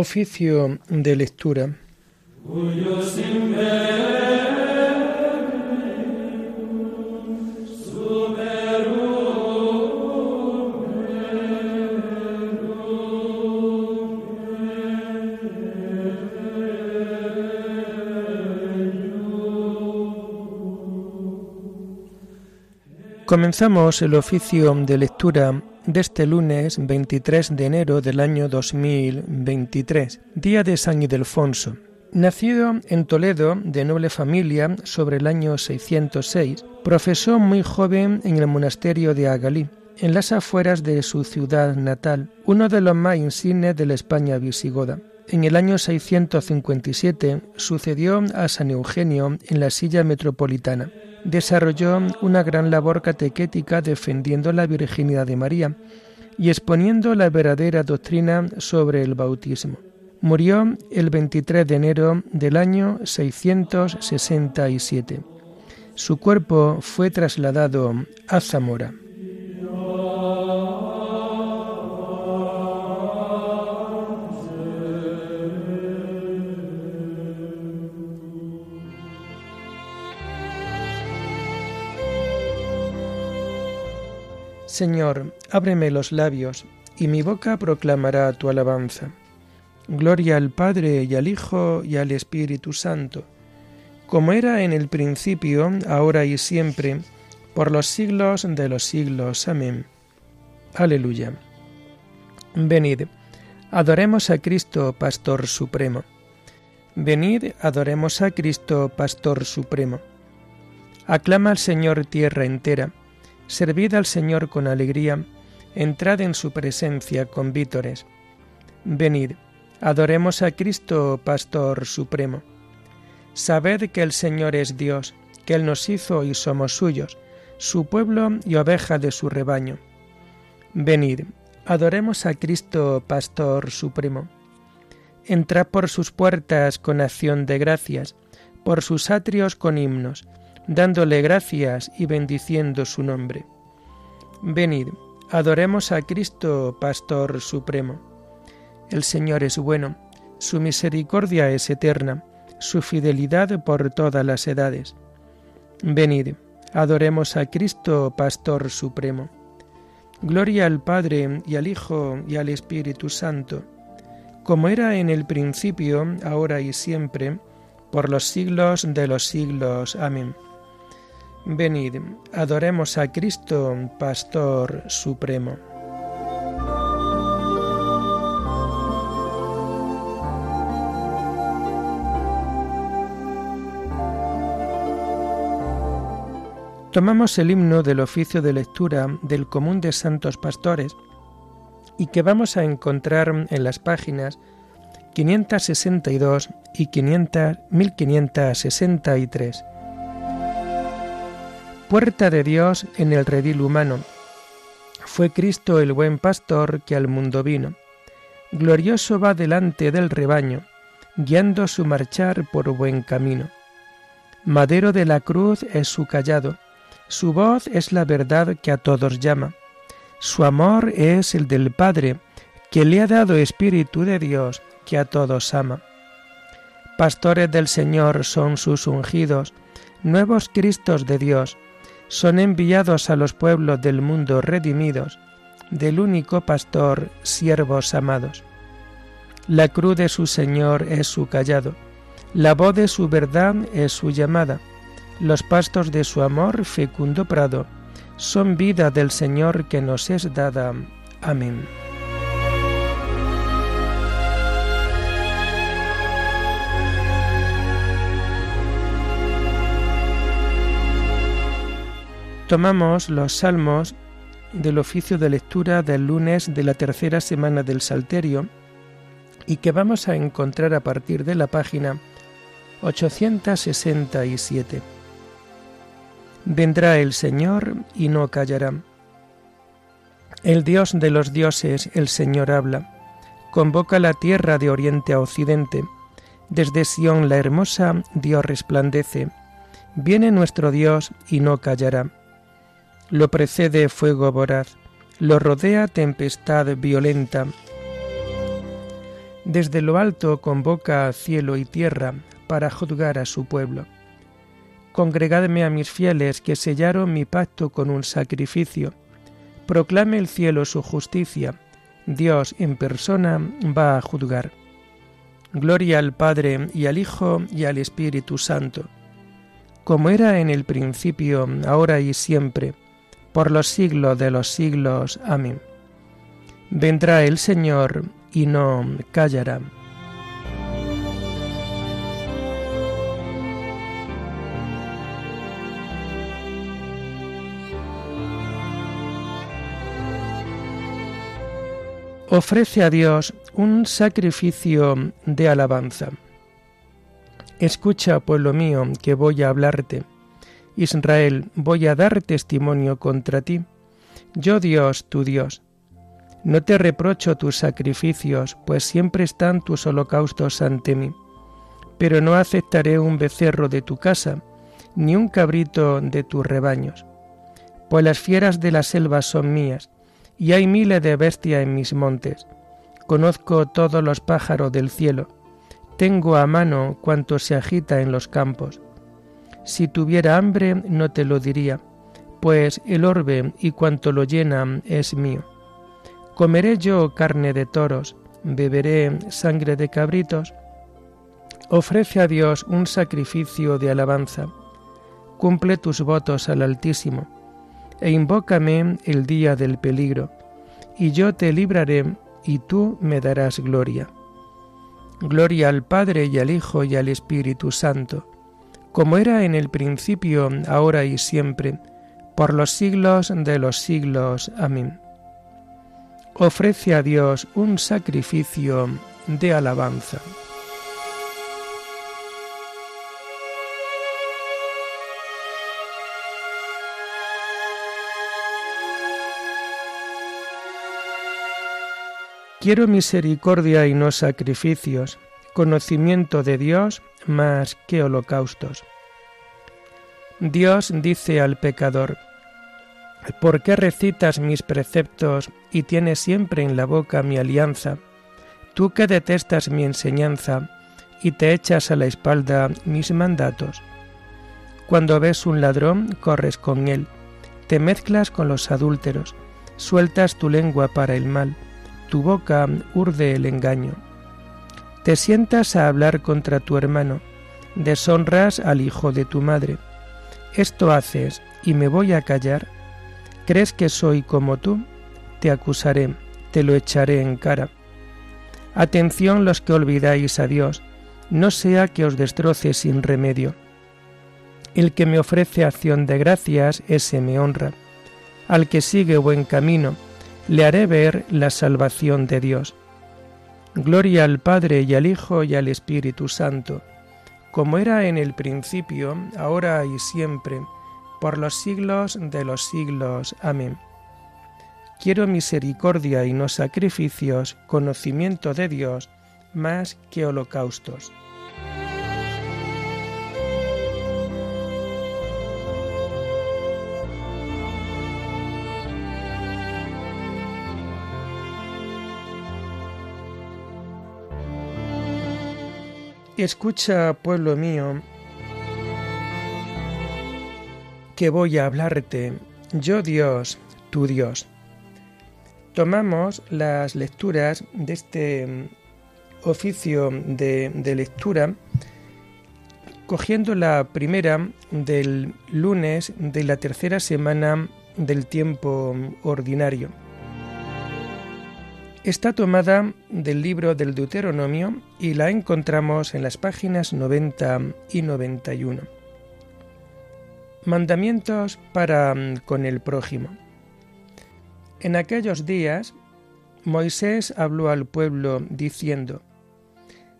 Oficio de lectura. Comenzamos el oficio de lectura de este lunes 23 de enero del año 2023, día de San Ildefonso. Nacido en Toledo de noble familia sobre el año 606, profesó muy joven en el monasterio de Agalí, en las afueras de su ciudad natal, uno de los más insignes de la España visigoda. En el año 657 sucedió a San Eugenio en la silla metropolitana desarrolló una gran labor catequética defendiendo la virginidad de María y exponiendo la verdadera doctrina sobre el bautismo. Murió el 23 de enero del año 667. Su cuerpo fue trasladado a Zamora. Señor, ábreme los labios, y mi boca proclamará tu alabanza. Gloria al Padre y al Hijo y al Espíritu Santo, como era en el principio, ahora y siempre, por los siglos de los siglos. Amén. Aleluya. Venid, adoremos a Cristo, Pastor Supremo. Venid, adoremos a Cristo, Pastor Supremo. Aclama al Señor tierra entera Servid al Señor con alegría, entrad en su presencia con vítores. Venid, adoremos a Cristo, Pastor Supremo. Sabed que el Señor es Dios, que Él nos hizo y somos suyos, su pueblo y oveja de su rebaño. Venid, adoremos a Cristo, Pastor Supremo. Entrad por sus puertas con acción de gracias, por sus atrios con himnos dándole gracias y bendiciendo su nombre. Venid, adoremos a Cristo, Pastor Supremo. El Señor es bueno, su misericordia es eterna, su fidelidad por todas las edades. Venid, adoremos a Cristo, Pastor Supremo. Gloria al Padre y al Hijo y al Espíritu Santo, como era en el principio, ahora y siempre, por los siglos de los siglos. Amén. Venid, adoremos a Cristo, Pastor Supremo. Tomamos el himno del oficio de lectura del Común de Santos Pastores y que vamos a encontrar en las páginas 562 y 1563 puerta de Dios en el redil humano. Fue Cristo el buen pastor que al mundo vino. Glorioso va delante del rebaño, guiando su marchar por buen camino. Madero de la cruz es su callado, su voz es la verdad que a todos llama. Su amor es el del Padre, que le ha dado Espíritu de Dios, que a todos ama. Pastores del Señor son sus ungidos, nuevos Cristos de Dios, son enviados a los pueblos del mundo redimidos, del único pastor, siervos amados. La cruz de su Señor es su callado, la voz de su verdad es su llamada, los pastos de su amor fecundo prado, son vida del Señor que nos es dada. Amén. Tomamos los salmos del oficio de lectura del lunes de la tercera semana del Salterio y que vamos a encontrar a partir de la página 867. Vendrá el Señor y no callará. El Dios de los dioses, el Señor habla. Convoca la tierra de oriente a occidente. Desde Sión la hermosa, Dios resplandece. Viene nuestro Dios y no callará lo precede fuego voraz, lo rodea tempestad violenta. Desde lo alto convoca cielo y tierra para juzgar a su pueblo. Congregadme a mis fieles que sellaron mi pacto con un sacrificio. Proclame el cielo su justicia. Dios en persona va a juzgar. Gloria al Padre y al Hijo y al Espíritu Santo, como era en el principio, ahora y siempre, por los siglos de los siglos. Amén. Vendrá el Señor y no callará. Ofrece a Dios un sacrificio de alabanza. Escucha, pueblo mío, que voy a hablarte. Israel, voy a dar testimonio contra ti. Yo Dios, tu Dios no te reprocho tus sacrificios, pues siempre están tus holocaustos ante mí. Pero no aceptaré un becerro de tu casa, ni un cabrito de tus rebaños. Pues las fieras de la selva son mías, y hay miles de bestias en mis montes. Conozco todos los pájaros del cielo. Tengo a mano cuanto se agita en los campos. Si tuviera hambre no te lo diría, pues el orbe y cuanto lo llena es mío. ¿Comeré yo carne de toros? ¿Beberé sangre de cabritos? Ofrece a Dios un sacrificio de alabanza. Cumple tus votos al Altísimo, e invócame el día del peligro, y yo te libraré, y tú me darás gloria. Gloria al Padre y al Hijo y al Espíritu Santo, como era en el principio, ahora y siempre, por los siglos de los siglos. Amén ofrece a Dios un sacrificio de alabanza. Quiero misericordia y no sacrificios, conocimiento de Dios más que holocaustos. Dios dice al pecador, ¿Por qué recitas mis preceptos y tienes siempre en la boca mi alianza? Tú que detestas mi enseñanza y te echas a la espalda mis mandatos. Cuando ves un ladrón, corres con él, te mezclas con los adúlteros, sueltas tu lengua para el mal, tu boca urde el engaño. Te sientas a hablar contra tu hermano, deshonras al hijo de tu madre. Esto haces y me voy a callar ¿Crees que soy como tú? Te acusaré, te lo echaré en cara. Atención los que olvidáis a Dios, no sea que os destroce sin remedio. El que me ofrece acción de gracias, ese me honra. Al que sigue buen camino, le haré ver la salvación de Dios. Gloria al Padre y al Hijo y al Espíritu Santo, como era en el principio, ahora y siempre, por los siglos de los siglos. Amén. Quiero misericordia y no sacrificios, conocimiento de Dios, más que holocaustos. Escucha, pueblo mío, que voy a hablarte, yo Dios, tu Dios. Tomamos las lecturas de este mm, oficio de, de lectura cogiendo la primera del lunes de la tercera semana del tiempo ordinario. Está tomada del libro del Deuteronomio y la encontramos en las páginas 90 y 91. Mandamientos para mm, con el prójimo. En aquellos días Moisés habló al pueblo diciendo,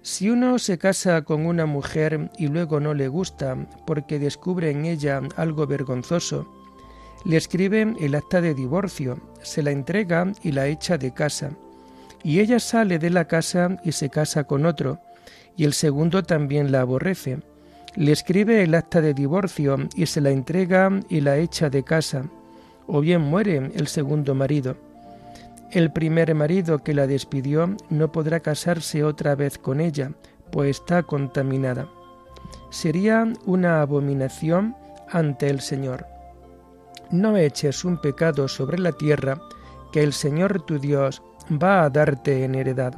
Si uno se casa con una mujer y luego no le gusta porque descubre en ella algo vergonzoso, le escribe el acta de divorcio, se la entrega y la echa de casa, y ella sale de la casa y se casa con otro, y el segundo también la aborrece le escribe el acta de divorcio y se la entrega y la echa de casa, o bien muere el segundo marido. El primer marido que la despidió no podrá casarse otra vez con ella, pues está contaminada. Sería una abominación ante el Señor. No eches un pecado sobre la tierra que el Señor tu Dios va a darte en heredad.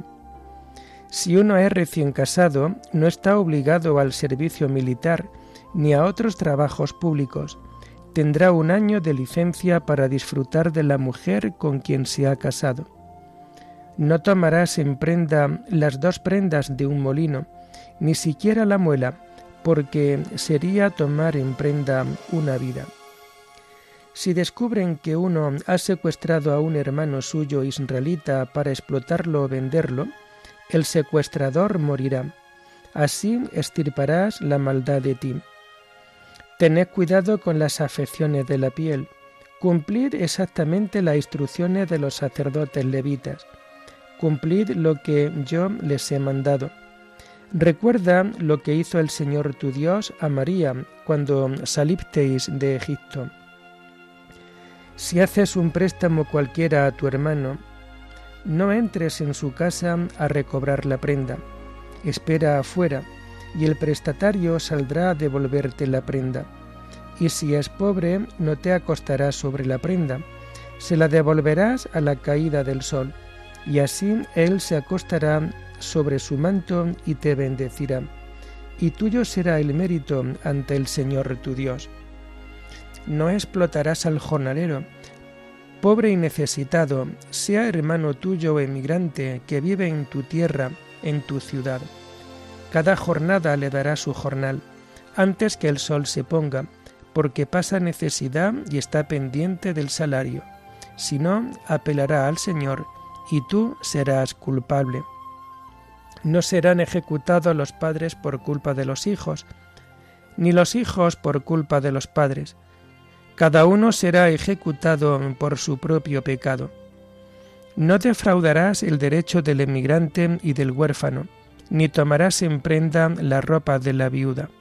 Si uno es recién casado, no está obligado al servicio militar ni a otros trabajos públicos. Tendrá un año de licencia para disfrutar de la mujer con quien se ha casado. No tomarás en prenda las dos prendas de un molino, ni siquiera la muela, porque sería tomar en prenda una vida. Si descubren que uno ha secuestrado a un hermano suyo israelita para explotarlo o venderlo, el secuestrador morirá. Así estirparás la maldad de ti. Tened cuidado con las afecciones de la piel. Cumplid exactamente las instrucciones de los sacerdotes levitas. Cumplid lo que yo les he mandado. Recuerda lo que hizo el Señor tu Dios a María cuando salisteis de Egipto si haces un préstamo cualquiera a tu hermano, no entres en su casa a recobrar la prenda. Espera afuera, y el prestatario saldrá a devolverte la prenda. Y si es pobre, no te acostarás sobre la prenda, se la devolverás a la caída del sol, y así él se acostará sobre su manto y te bendecirá. Y tuyo será el mérito ante el Señor tu Dios no explotarás al jornalero, pobre y necesitado, sea hermano tuyo o emigrante que vive en tu tierra, en tu ciudad. Cada jornada le dará su jornal, antes que el sol se ponga, porque pasa necesidad y está pendiente del salario. Si no, apelará al Señor, y tú serás culpable. No serán ejecutados los padres por culpa de los hijos, ni los hijos por culpa de los padres, cada uno será ejecutado por su propio pecado. No defraudarás el derecho del emigrante y del huérfano, ni tomarás en prenda la ropa de la viuda.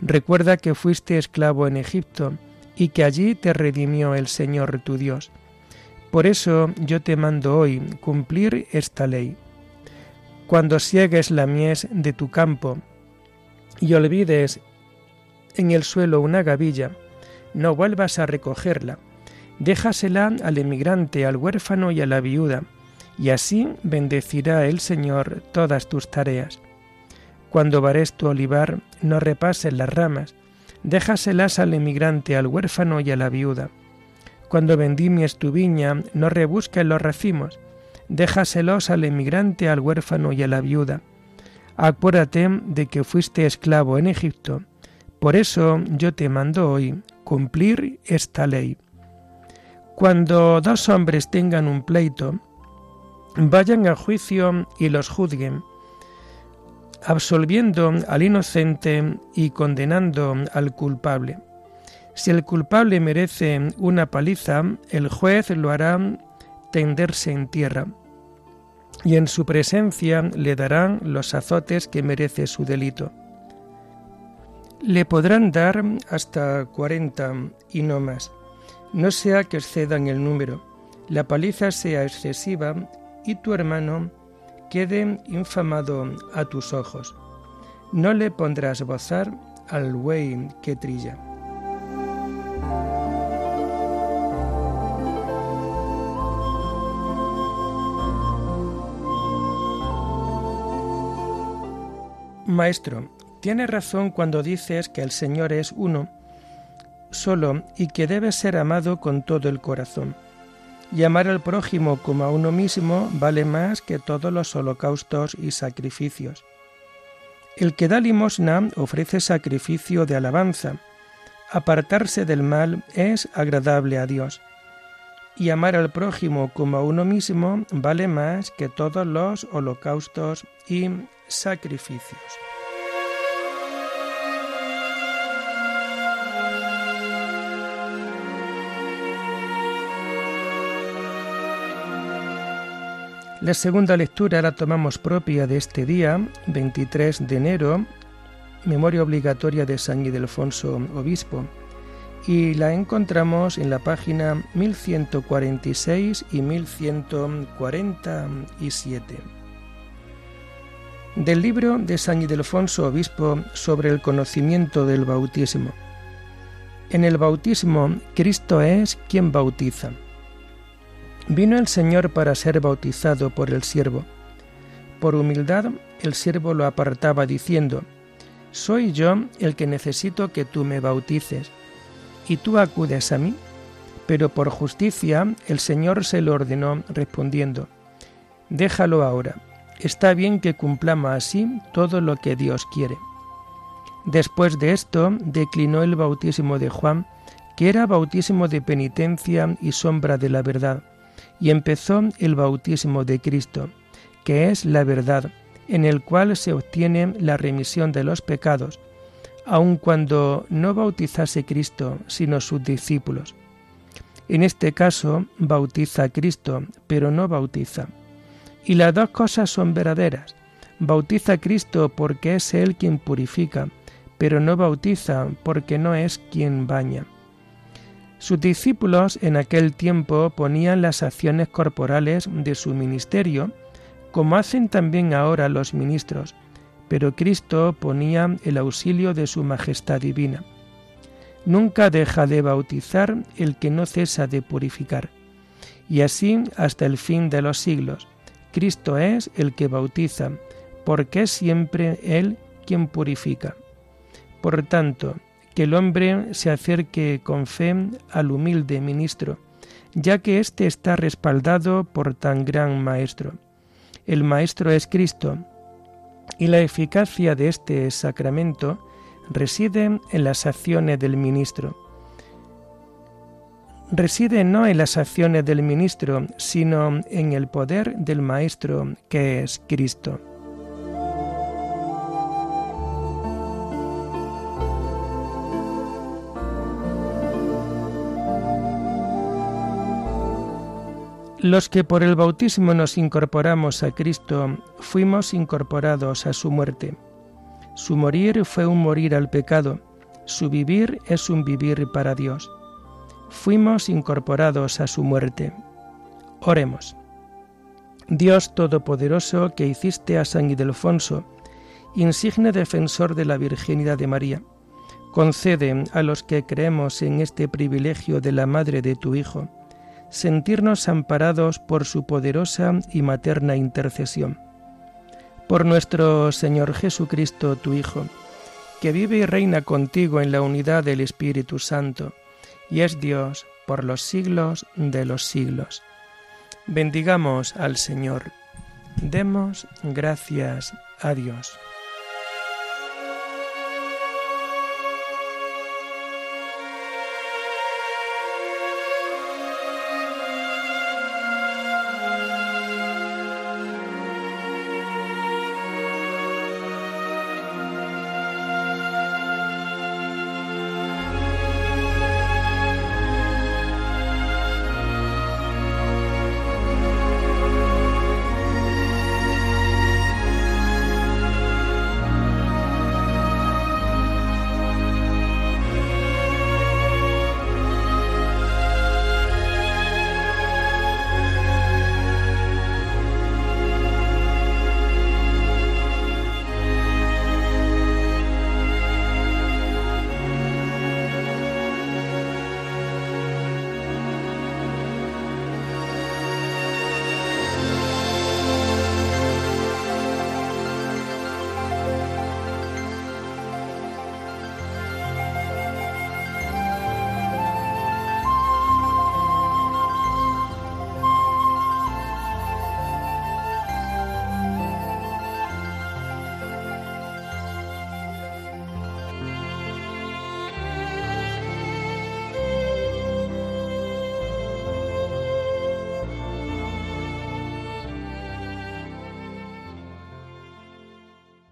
Recuerda que fuiste esclavo en Egipto y que allí te redimió el Señor tu Dios. Por eso yo te mando hoy cumplir esta ley. Cuando siegues la mies de tu campo y olvides en el suelo una gavilla, no vuelvas a recogerla. Déjasela al emigrante, al huérfano y a la viuda, y así bendecirá el Señor todas tus tareas. Cuando vares tu olivar, no repases las ramas, déjaselas al emigrante, al huérfano y a la viuda. Cuando vendimies tu viña, no rebusques los racimos, déjaselos al emigrante, al huérfano y a la viuda. Acuérdate de que fuiste esclavo en Egipto, por eso yo te mando hoy cumplir esta ley. Cuando dos hombres tengan un pleito, vayan a juicio y los juzguen, absolviendo al inocente y condenando al culpable. Si el culpable merece una paliza, el juez lo hará tenderse en tierra, y en su presencia le darán los azotes que merece su delito. Le podrán dar hasta cuarenta y no más, no sea que excedan el número, la paliza sea excesiva y tu hermano quede infamado a tus ojos. No le pondrás bozar al buey que trilla. Maestro, Tienes razón cuando dices que el Señor es uno, solo y que debe ser amado con todo el corazón. Y amar al prójimo como a uno mismo vale más que todos los holocaustos y sacrificios. El que da limosna ofrece sacrificio de alabanza. Apartarse del mal es agradable a Dios. Y amar al prójimo como a uno mismo vale más que todos los holocaustos y sacrificios. La segunda lectura la tomamos propia de este día, 23 de enero, memoria obligatoria de San Ildefonso Obispo, y la encontramos en la página 1146 y 1147. Del libro de San Ildefonso Obispo sobre el conocimiento del bautismo. En el bautismo, Cristo es quien bautiza. Vino el Señor para ser bautizado por el siervo. Por humildad, el siervo lo apartaba diciendo, Soy yo el que necesito que tú me bautices y tú acudes a mí. Pero por justicia el Señor se lo ordenó respondiendo, Déjalo ahora, está bien que cumplamos así todo lo que Dios quiere. Después de esto declinó el bautismo de Juan, que era bautismo de penitencia y sombra de la verdad, y empezó el bautismo de Cristo, que es la verdad, en el cual se obtiene la remisión de los pecados, aun cuando no bautizase Cristo, sino sus discípulos. En este caso, bautiza a Cristo, pero no bautiza. Y las dos cosas son verdaderas. Bautiza a Cristo porque es Él quien purifica, pero no bautiza porque no es quien baña. Sus discípulos en aquel tiempo ponían las acciones corporales de su ministerio, como hacen también ahora los ministros, pero Cristo ponía el auxilio de su majestad divina. Nunca deja de bautizar el que no cesa de purificar. Y así hasta el fin de los siglos. Cristo es el que bautiza, porque es siempre Él quien purifica. Por tanto, que el hombre se acerque con fe al humilde ministro, ya que éste está respaldado por tan gran Maestro. El Maestro es Cristo, y la eficacia de este sacramento reside en las acciones del ministro. Reside no en las acciones del ministro, sino en el poder del Maestro que es Cristo. Los que por el bautismo nos incorporamos a Cristo, fuimos incorporados a su muerte. Su morir fue un morir al pecado, su vivir es un vivir para Dios. Fuimos incorporados a su muerte. Oremos. Dios Todopoderoso que hiciste a San Ildefonso, insigne defensor de la virginidad de María, concede a los que creemos en este privilegio de la Madre de tu Hijo, sentirnos amparados por su poderosa y materna intercesión. Por nuestro Señor Jesucristo, tu Hijo, que vive y reina contigo en la unidad del Espíritu Santo, y es Dios por los siglos de los siglos. Bendigamos al Señor. Demos gracias a Dios.